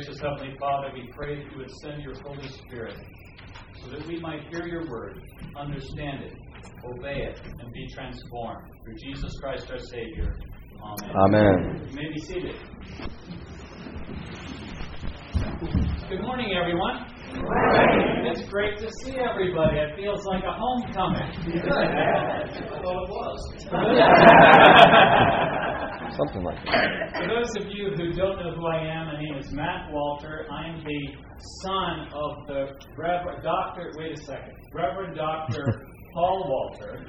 Gracious Heavenly Father, we pray that you would send your Holy Spirit so that we might hear your word, understand it, obey it, and be transformed. Through Jesus Christ our Savior. Amen. Amen. You may be seated. Good morning, everyone. It's great to see everybody. It feels like a homecoming. I thought it was. Something like that. For those of you who don't know who I am, my name is Matt Walter. I'm the son of the Reverend Doctor. Wait a second, Reverend Doctor Paul Walter,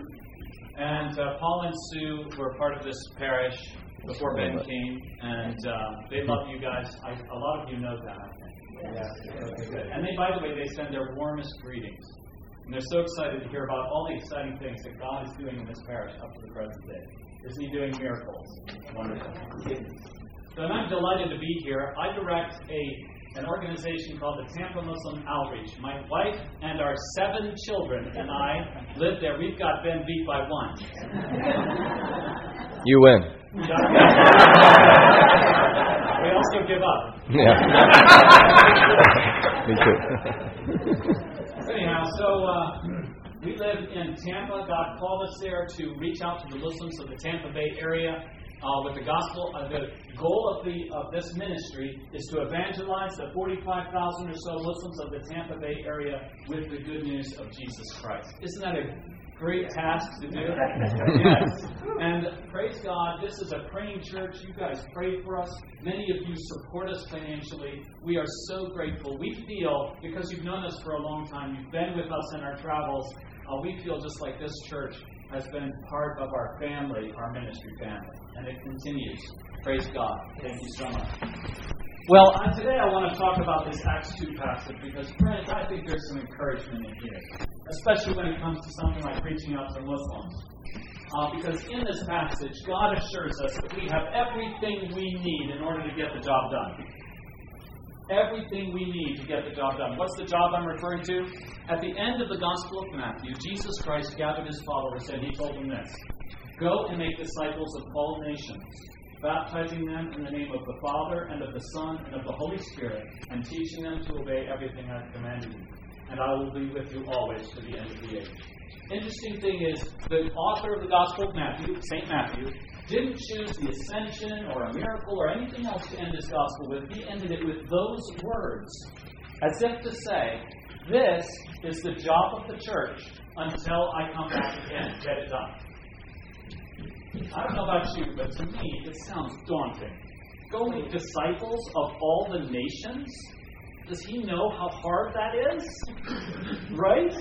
and uh, Paul and Sue were part of this parish before Ben came, and uh, they love you guys. I, a lot of you know that. I think. Okay. And they, by the way, they send their warmest greetings. And they're so excited to hear about all the exciting things that God is doing in this parish up to the present day. Isn't He doing miracles? Wonderful. So I'm delighted to be here. I direct a an organization called the Tampa Muslim Outreach. My wife and our seven children and I live there. We've got Ben beat by one. You win. We also give up. Yeah. Me too. Anyhow, so uh, we live in Tampa. God called us there to reach out to the Muslims of the Tampa Bay area uh, with the gospel. Uh, the goal of the of this ministry is to evangelize the 45,000 or so Muslims of the Tampa Bay area with the good news of Jesus Christ. Isn't that a great task to do? yes. And praise God, this is a praying church. You guys pray for us. Many of you support us financially. We are so grateful. We feel, because you've known us for a long time, you've been with us in our travels, uh, we feel just like this church has been part of our family, our ministry family. And it continues. Praise God. Thank you so much. Well, today I want to talk about this Acts 2 passage because, friends, I think there's some encouragement in here, especially when it comes to something like reaching out to Muslims. Uh, because in this passage, God assures us that we have everything we need in order to get the job done. Everything we need to get the job done. What's the job I'm referring to? At the end of the Gospel of Matthew, Jesus Christ gathered his followers and he told them this Go and make disciples of all nations baptizing them in the name of the Father and of the Son and of the Holy Spirit, and teaching them to obey everything I've commanded you. And I will be with you always to the end of the age. Interesting thing is, the author of the Gospel of Matthew, St. Matthew, didn't choose the ascension or a miracle or anything else to end his gospel with. He ended it with those words, as if to say, This is the job of the church until I come back again. Get it done. I don't know about you, but to me, it sounds daunting. Go make disciples of all the nations? Does he know how hard that is? Right?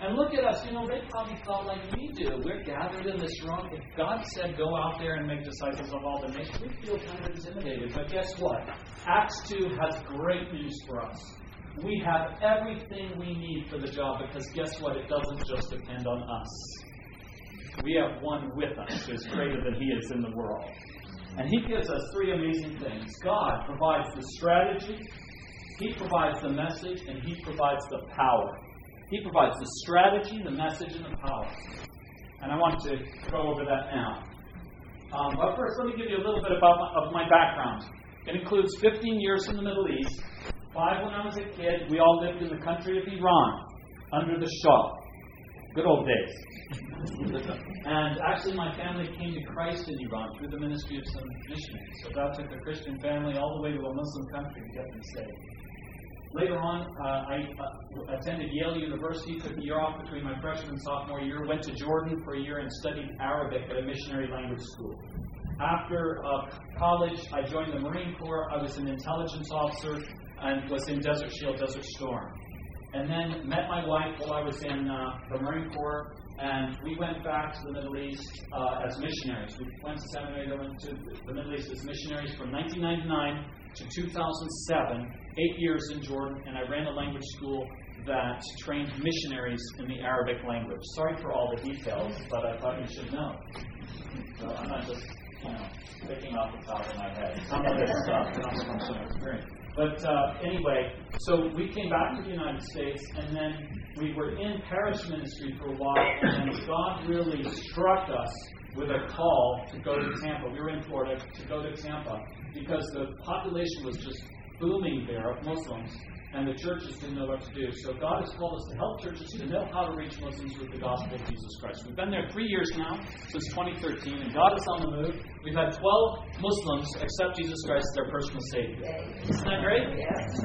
And look at us, you know, they probably felt like we do. We're gathered in this room. If God said, go out there and make disciples of all the nations, we feel kind of intimidated. But guess what? Acts 2 has great news for us. We have everything we need for the job because guess what? It doesn't just depend on us we have one with us who is greater than he is in the world. And he gives us three amazing things. God provides the strategy, he provides the message, and he provides the power. He provides the strategy, the message, and the power. And I want to go over that now. Um, but first, let me give you a little bit about my, of my background. It includes 15 years in the Middle East, five when I was a kid. We all lived in the country of Iran under the Shah. Good old days. and actually, my family came to Christ in Iran through the ministry of some missionaries. So God took a Christian family all the way to a Muslim country to get them saved. Later on, uh, I uh, attended Yale University, took a year off between my freshman and sophomore year, went to Jordan for a year and studied Arabic at a missionary language school. After uh, college, I joined the Marine Corps. I was an intelligence officer and was in Desert Shield, Desert Storm and then met my wife while I was in uh, the Marine Corps, and we went back to the Middle East uh, as missionaries. We went to seminary, then went to the Middle East as missionaries from 1999 to 2007, eight years in Jordan, and I ran a language school that trained missionaries in the Arabic language. Sorry for all the details, but I thought you should know. So I'm not just, you know, picking off the top of my head. Some of this stuff comes from some experience. But uh, anyway, so we came back to the United States, and then we were in parish ministry for a while, and God really struck us with a call to go to Tampa. We were in Florida to go to Tampa because the population was just booming there of Muslims, and the churches didn't know what to do. So God has called us to help churches to know how to reach Muslims with the gospel of Jesus Christ. We've been there three years now, since 2013, and God is on the move. We've had 12 Muslims accept Jesus Christ as their personal Savior. Isn't that great?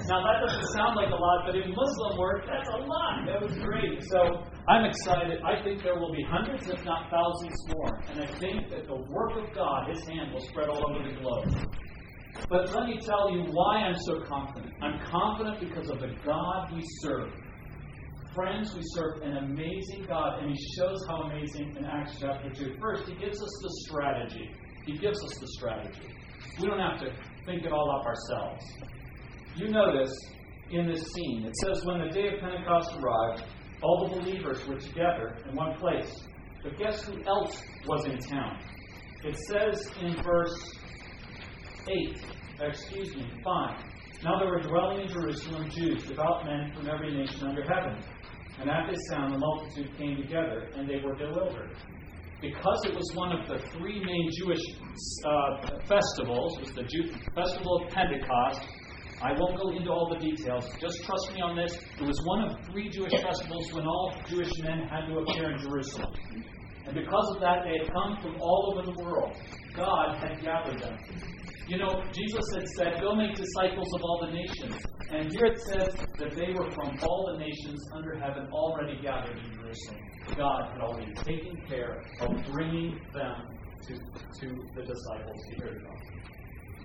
Now, that doesn't sound like a lot, but in Muslim work, that's a lot. That was great. So, I'm excited. I think there will be hundreds, if not thousands more. And I think that the work of God, His hand, will spread all over the globe. But let me tell you why I'm so confident. I'm confident because of the God we serve. Friends, we serve an amazing God, and He shows how amazing in Acts chapter 2. First, He gives us the strategy. He gives us the strategy. We don't have to think it all up ourselves. You notice in this scene, it says, When the day of Pentecost arrived, all the believers were together in one place. But guess who else was in town? It says in verse 8, excuse me, 5. Now there were dwelling in Jerusalem Jews, devout men from every nation under heaven. And at this sound, the multitude came together, and they were bewildered. Because it was one of the three main Jewish uh, festivals, it was the Jew- festival of Pentecost. I won't go into all the details. Just trust me on this. It was one of three Jewish festivals when all Jewish men had to appear in Jerusalem. And because of that, they had come from all over the world. God had gathered them. You know, Jesus had said, Go make disciples of all the nations. And here it says that they were from all the nations under heaven already gathered in Jerusalem. God had already taken care of bringing them to, to the disciples to hear the gospel.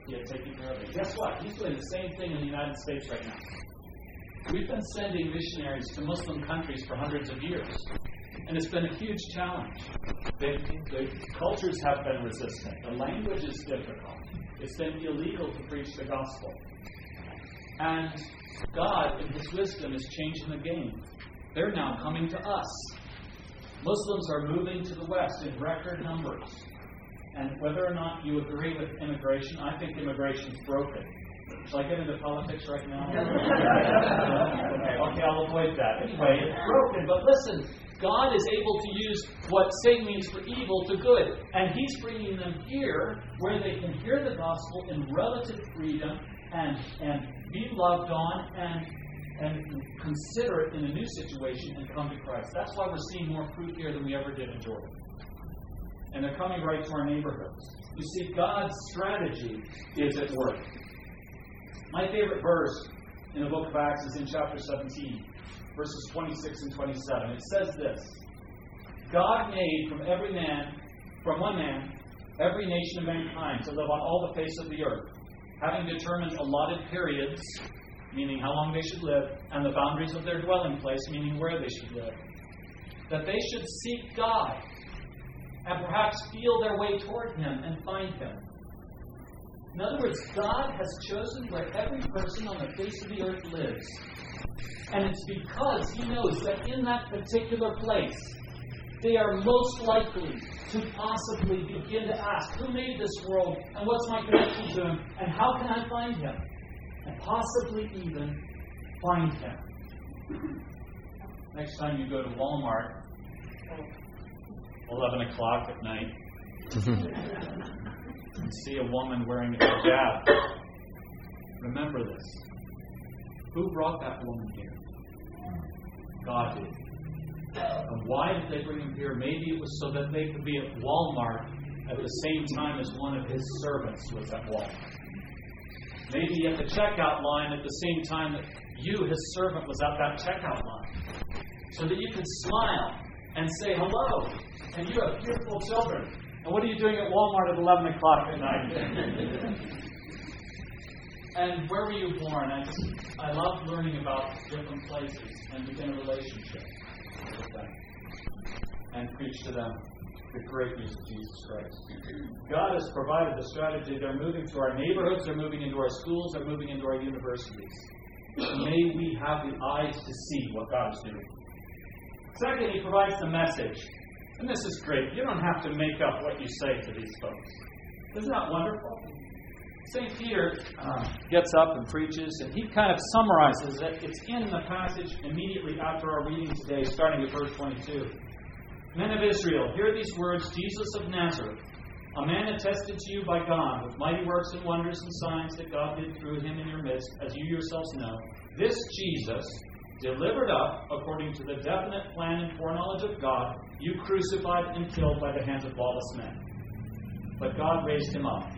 He had taken care of it. Guess what? He's doing the same thing in the United States right now. We've been sending missionaries to Muslim countries for hundreds of years. And it's been a huge challenge. The, the cultures have been resistant. The language is difficult. It's been illegal to preach the gospel. And God, in His wisdom, is changing the game. They're now coming to us. Muslims are moving to the West in record numbers. And whether or not you agree with immigration, I think immigration's broken. Shall I get into politics right now? okay, okay, I'll avoid that. Anyway, it's broken, but listen, God is able to use what Satan means for evil to good. And He's bringing them here where they can hear the gospel in relative freedom and, and be loved on and, and consider it in a new situation and come to Christ. That's why we're seeing more fruit here than we ever did in Jordan. And they're coming right to our neighborhoods. You see, God's strategy is at work. My favorite verse in the book of Acts is in chapter 17 verses 26 and 27. It says this God made from every man, from one man, every nation of mankind to live on all the face of the earth, having determined allotted periods, meaning how long they should live, and the boundaries of their dwelling place, meaning where they should live. That they should seek God and perhaps feel their way toward Him and find Him. In other words, God has chosen where every person on the face of the earth lives. And it's because He knows that in that particular place, they are most likely to possibly begin to ask, Who made this world? And what's my connection to Him? And how can I find Him? And possibly even find Him. Next time you go to Walmart, 11 o'clock at night, and see a woman wearing a hijab, remember this. Who brought that woman here? God did. And why did they bring him here? Maybe it was so that they could be at Walmart at the same time as one of his servants was at Walmart. Maybe at the checkout line at the same time that you, his servant, was at that checkout line. So that you could smile and say hello. And you have beautiful children. And what are you doing at Walmart at 11 o'clock at night? And where were you born? I, just, I love learning about different places and begin a relationship with them and preach to them the great news of Jesus Christ. God has provided the strategy. They're moving to our neighborhoods, they're moving into our schools, they're moving into our universities. May we have the eyes to see what God is doing. Second, He provides the message. And this is great. You don't have to make up what you say to these folks. Isn't that wonderful? St. Peter uh, gets up and preaches, and he kind of summarizes it. It's in the passage immediately after our reading today, starting at verse 22. Men of Israel, hear these words Jesus of Nazareth, A man attested to you by God with mighty works and wonders and signs that God did through him in your midst, as you yourselves know. This Jesus, delivered up according to the definite plan and foreknowledge of God, you crucified and killed by the hands of lawless men. But God raised him up,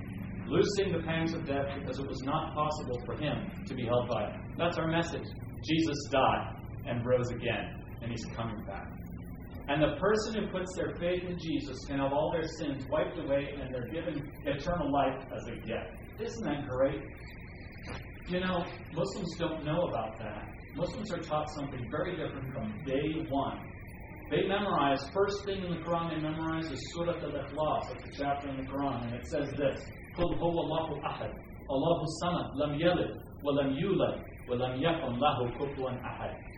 loosing the pangs of death because it was not possible for him to be held by it. That's our message. Jesus died and rose again, and he's coming back. And the person who puts their faith in Jesus can have all their sins wiped away and they're given eternal life as a gift. Isn't that great? You know, Muslims don't know about that. Muslims are taught something very different from day one. They memorize, first thing in the Quran they memorize is Surah Al-Ikhlas, that's a chapter in the Quran, and it says this, قُلْ هُوَ اللَّهُ أَحَدٌ اللَّهُ الصَّمَدُ لَمْ يَلِدْ وَلَمْ يُولَدْ وَلَمْ يَكُنْ لَهُ كُفُوًا أَحَدٌ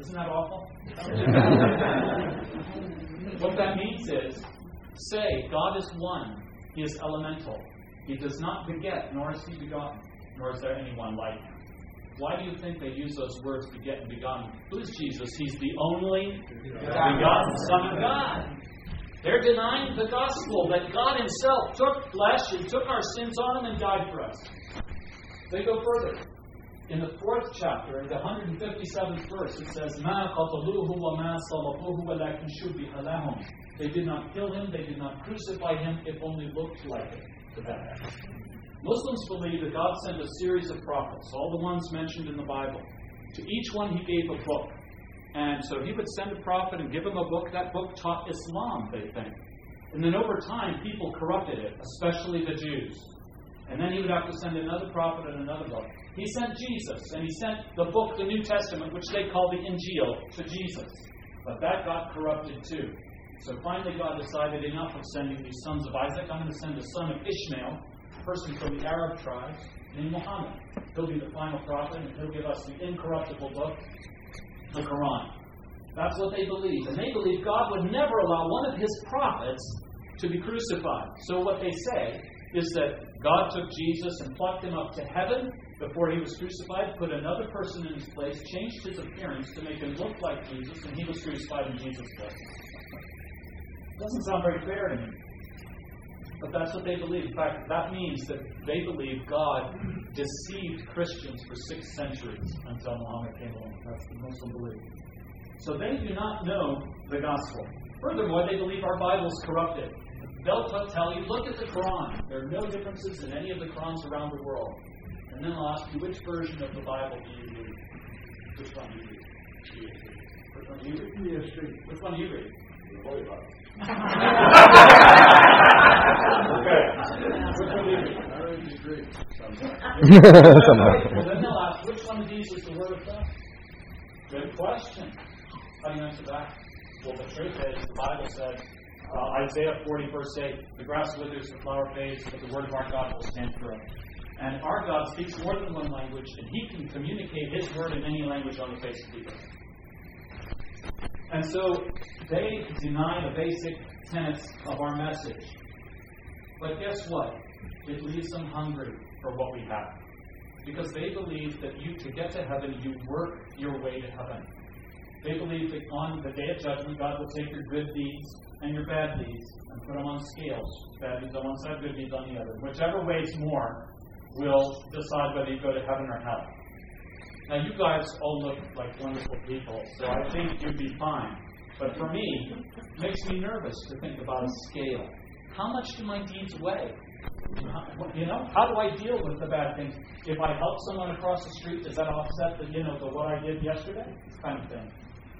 isn't that awful? what that means is say, God is one, He is elemental. He does not beget, nor is He begotten, nor is there anyone like Him. Why do you think they use those words, beget and begotten? Who's Jesus? He's the only begotten Son of God. They're denying the gospel that God Himself took flesh and took our sins on Him and died for us. They go further in the fourth chapter, in the 157th verse, it says, مَا قَتَلُوهُ وَمَا صَلَبُوهُ وَلَكِنْ شُبِّهَ لَهُمْ They did not kill him, they did not crucify him, it only looked like it to them. Muslims believe that God sent a series of prophets, all the ones mentioned in the Bible. To each one he gave a book. And so he would send a prophet and give him a book. That book taught Islam, they think. And then over time, people corrupted it, especially the Jews. And then he would have to send another prophet and another book. He sent Jesus, and he sent the book, the New Testament, which they call the Injil, to Jesus. But that got corrupted too. So finally, God decided enough of sending these sons of Isaac. I'm going to send a son of Ishmael, person from the Arab tribes, named Muhammad. He'll be the final prophet, and he'll give us the incorruptible book, the Quran. That's what they believe. And they believe God would never allow one of his prophets to be crucified. So what they say is that God took Jesus and plucked him up to heaven before he was crucified, put another person in his place, changed his appearance to make him look like Jesus, and he was crucified in Jesus' place. Doesn't sound very fair to me. But that's what they believe. In fact, that means that they believe God deceived Christians for six centuries until Muhammad came along. That's the Muslim belief. So they do not know the gospel. Furthermore, they believe our Bible is corrupted. They'll tell you, look at the Quran. There are no differences in any of the Qurans around the world. And then I'll ask you, which version of the Bible do you read? Which one do you read? Which one do you read? Which one do you read? The Holy Bible. ask, which one of these is the Word of God? Good question. How do you answer that? Well, the truth is, the Bible says, uh, Isaiah 40, verse 8, the grass withers, the flower fades, but the word of our God will stand forever. And our God speaks more than one language, and He can communicate His word in any language on the face of the earth. And so they deny the basic tenets of our message. But guess what? It leaves them hungry for what we have. Because they believe that you, to get to heaven, you work your way to heaven. They believe that on the day of judgment, God will take your good deeds and your bad deeds and put them on scales. Bad deeds on one side, good deeds on the other. Whichever weighs more will decide whether you go to heaven or hell. Now, you guys all look like wonderful people, so I think you'd be fine. But for me, it makes me nervous to think about a scale. How much do my deeds weigh? You know, how do I deal with the bad things? If I help someone across the street, does that offset the you know the what I did yesterday? Kind of thing.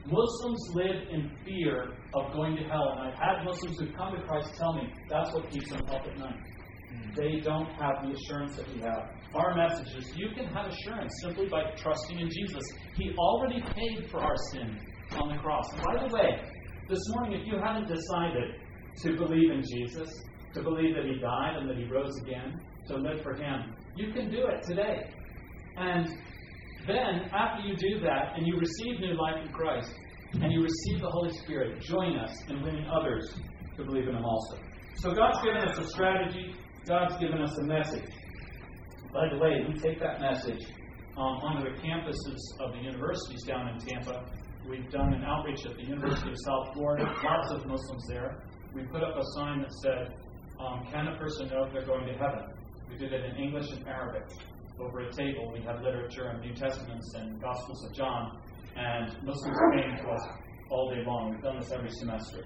Muslims live in fear of going to hell, and I've had Muslims who've come to Christ tell me that's what keeps them up at night. Hmm. They don't have the assurance that we have. Our message is you can have assurance simply by trusting in Jesus. He already paid for our sin on the cross. By the way, this morning, if you haven't decided to believe in Jesus, to believe that He died and that He rose again, to live for Him, you can do it today. And then, after you do that and you receive new life in Christ and you receive the Holy Spirit, join us in winning others to believe in Him also. So, God's given us a strategy, God's given us a message. By the way, we take that message um, onto the campuses of the universities down in Tampa. We've done an outreach at the University of South Florida, lots of Muslims there. We put up a sign that said, um, can a person know if they're going to heaven? We did it in English and Arabic. Over a table, we had literature and New Testaments and Gospels of John, and Muslims came to us all day long. We've done this every semester.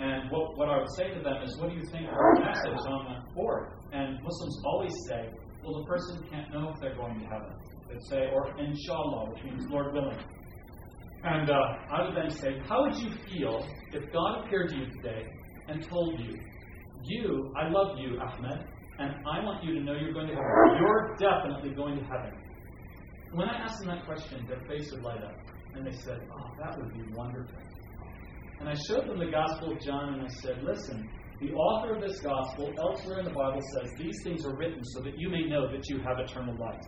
And what, what I would say to them is, what do you think of message on the board? And Muslims always say, well, the person can't know if they're going to heaven. They'd say, or inshallah, which means Lord willing. And uh, I would then say, how would you feel if God appeared to you today and told you, you, I love you, Ahmed, and I want you to know you're going to heaven. You're definitely going to heaven. When I asked them that question, their face would light up. And they said, oh, that would be wonderful. And I showed them the Gospel of John and I said, listen, the author of this Gospel, elsewhere in the Bible, says these things are written so that you may know that you have eternal life.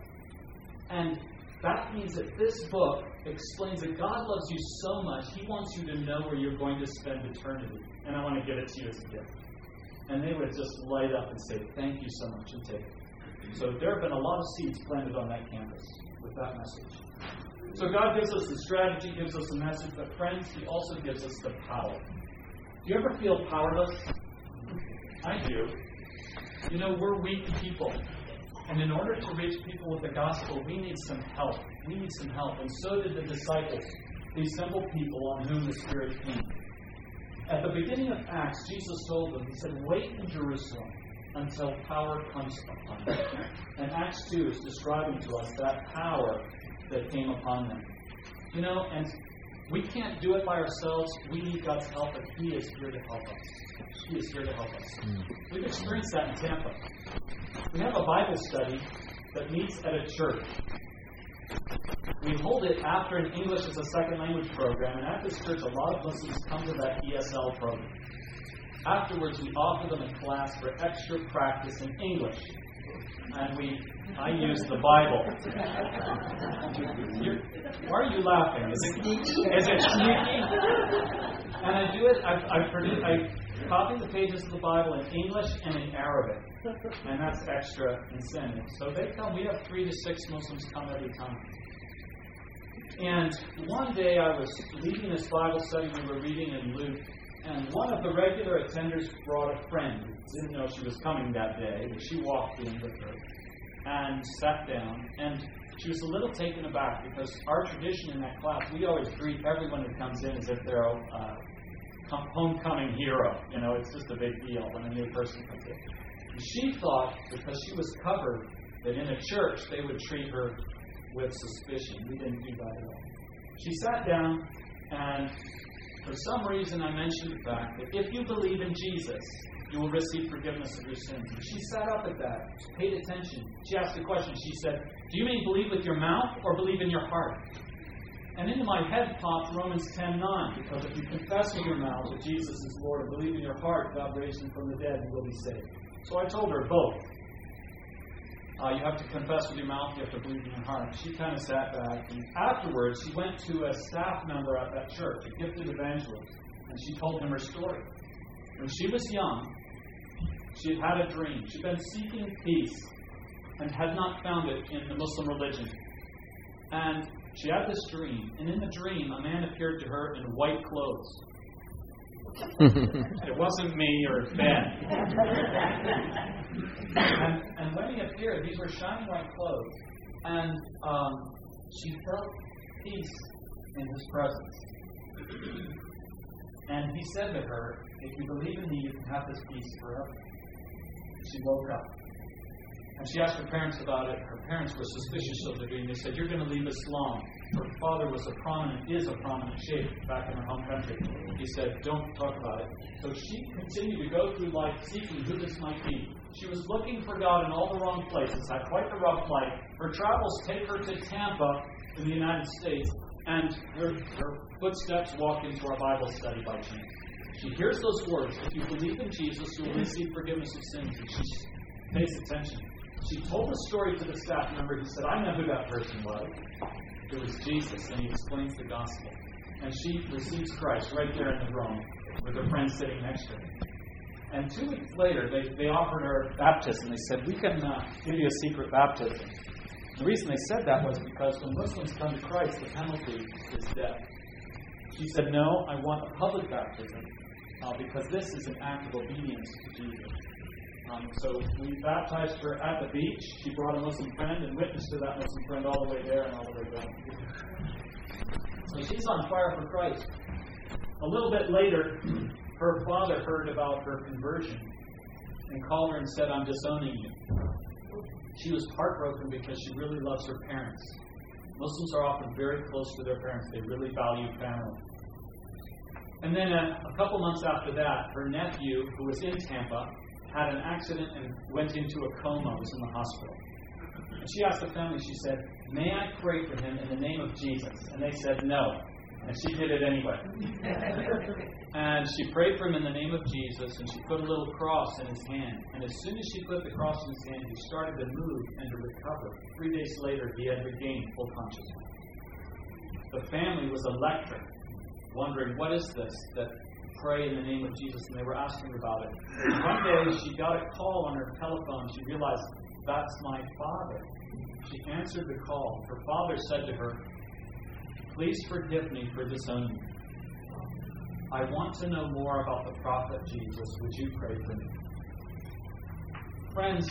And that means that this book explains that God loves you so much, He wants you to know where you're going to spend eternity. And I want to give it to you as a gift. And they would just light up and say, Thank you so much, and take it. So there have been a lot of seeds planted on that campus with that message. So God gives us the strategy, gives us the message, but friends, He also gives us the power. Do you ever feel powerless? I do. You know, we're weak people. And in order to reach people with the gospel, we need some help. We need some help. And so did the disciples, these simple people on whom the Spirit came. At the beginning of Acts, Jesus told them, He said, Wait in Jerusalem until power comes upon them. And Acts 2 is describing to us that power that came upon them. You know, and we can't do it by ourselves. We need God's help, and He is here to help us. He is here to help us. Hmm. We've experienced that in Tampa. We have a Bible study that meets at a church. We hold it after an English as a second language program, and at this church, a lot of Muslims come to that ESL program. Afterwards, we offer them a class for extra practice in English. And we, I use the Bible. Why are you laughing? Is it? Is it sneaky? And I do it. I, I, produce, I copy the pages of the Bible in English and in Arabic, and that's extra incentive. So they come. We have three to six Muslims come every time. And one day I was leading this Bible study. We were reading in Luke, and one of the regular attenders brought a friend. Who didn't know she was coming that day, but she walked in with her and sat down. And she was a little taken aback because our tradition in that class, we always greet everyone who comes in as if they're a uh, homecoming hero. You know, it's just a big deal when a new person comes in. And she thought, because she was covered, that in a church they would treat her with suspicion. We didn't do that at all. She sat down, and for some reason I mentioned the fact that if you believe in Jesus, you will receive forgiveness of your sins. She sat up at that, paid attention. She asked a question. She said, Do you mean believe with your mouth or believe in your heart? And into my head popped Romans 10 9, because if you confess with your mouth that Jesus is Lord and believe in your heart God raised him from the dead, you will be saved. So I told her both. Uh, you have to confess with your mouth, you have to believe in your heart. She kind of sat back, and afterwards, she went to a staff member at that church, a gifted evangelist, and she told him her story. When she was young, she had had a dream. She'd been seeking peace and had not found it in the Muslim religion. And she had this dream, and in the dream, a man appeared to her in white clothes. it wasn't me or Ben. and, and when he appeared, these were shining white clothes, and um, she felt peace in his presence. And he said to her, If you believe in me, you can have this peace forever. She woke up. And she asked her parents about it. Her parents were suspicious of the dream. They said, You're going to leave us Islam. Her father was a prominent, is a prominent sheikh back in her home country. He said, Don't talk about it. So she continued to go through life seeking who this might be. She was looking for God in all the wrong places, had quite the rough life. Her travels take her to Tampa in the United States, and her, her footsteps walk into our Bible study by chance. She hears those words If you believe in Jesus, you will receive forgiveness of sins. And she pays attention. She told the story to the staff member. He said, I know who that person was. It was Jesus, and he explains the gospel. And she receives Christ right there in the room with her friend sitting next to her. And two weeks later, they, they offered her baptism. They said, We can uh, give you a secret baptism. The reason they said that was because when Muslims come to Christ, the penalty is death. She said, No, I want a public baptism uh, because this is an act of obedience to Jesus. Um, so we baptized her at the beach. She brought a Muslim friend and witnessed to that Muslim friend all the way there and all the way back. So she's on fire for Christ. A little bit later, her father heard about her conversion and called her and said, I'm disowning you. She was heartbroken because she really loves her parents. Muslims are often very close to their parents, they really value family. And then a, a couple months after that, her nephew, who was in Tampa, had an accident and went into a coma, was in the hospital. And she asked the family, she said, May I pray for him in the name of Jesus? And they said, No. And she did it anyway. and she prayed for him in the name of Jesus, and she put a little cross in his hand. And as soon as she put the cross in his hand, he started to move and to recover. Three days later, he had regained full consciousness. The family was electric, wondering, What is this that pray in the name of Jesus? And they were asking about it. One day, she got a call on her telephone. She realized, That's my father. She answered the call. Her father said to her, Please forgive me for disowning you. I want to know more about the prophet Jesus. Would you pray for me? Friends,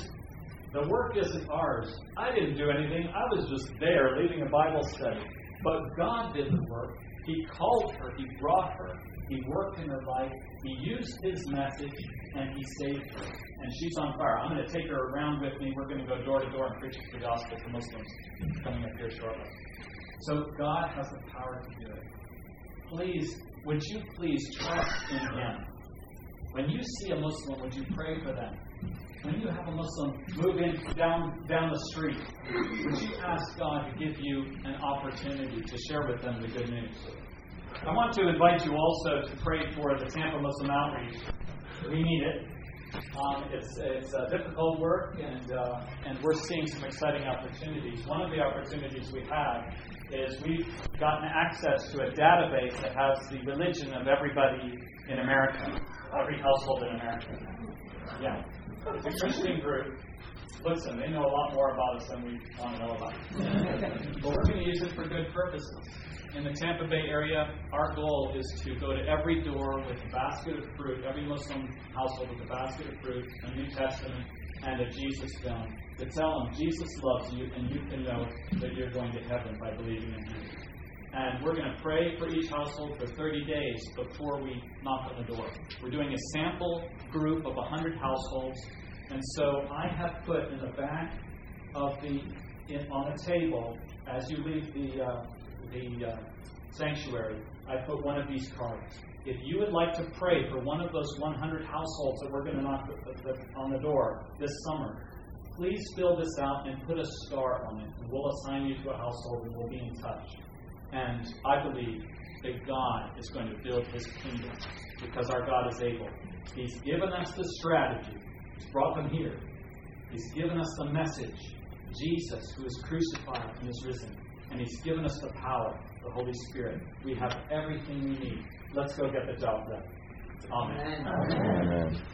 the work isn't ours. I didn't do anything. I was just there leading a Bible study. But God did the work. He called her, He brought her, He worked in her life, He used His message, and He saved her. And she's on fire. I'm going to take her around with me. We're going to go door to door and preach the gospel to Muslims coming up here shortly. So God has the power to do it. Please, would you please trust in Him? When you see a Muslim, would you pray for them? When you have a Muslim move in down down the street, would you ask God to give you an opportunity to share with them the good news? I want to invite you also to pray for the Tampa Muslim Outreach. We need it. Um, it's it's a difficult work, and uh, and we're seeing some exciting opportunities. One of the opportunities we have is we've gotten access to a database that has the religion of everybody in America, every household in America. Yeah, it's a Christian group. Listen, they know a lot more about us than we want to know about. but we're going to use it for good purposes. In the Tampa Bay area, our goal is to go to every door with a basket of fruit, every Muslim household with a basket of fruit, a New Testament, and a Jesus film, to tell them Jesus loves you and you can know that you're going to heaven by believing in Him. And we're going to pray for each household for 30 days before we knock on the door. We're doing a sample group of 100 households. And so I have put in the back of the, in, on the table, as you leave the, uh, the uh, sanctuary, I put one of these cards. If you would like to pray for one of those 100 households that we're going to knock on the door this summer, please fill this out and put a star on it. And we'll assign you to a household and we'll be in touch. And I believe that God is going to build his kingdom because our God is able. He's given us the strategy, He's brought them here. He's given us the message Jesus, who is crucified and is risen. And He's given us the power, the Holy Spirit. We have everything we need. Let's go get the job done. Amen. Amen.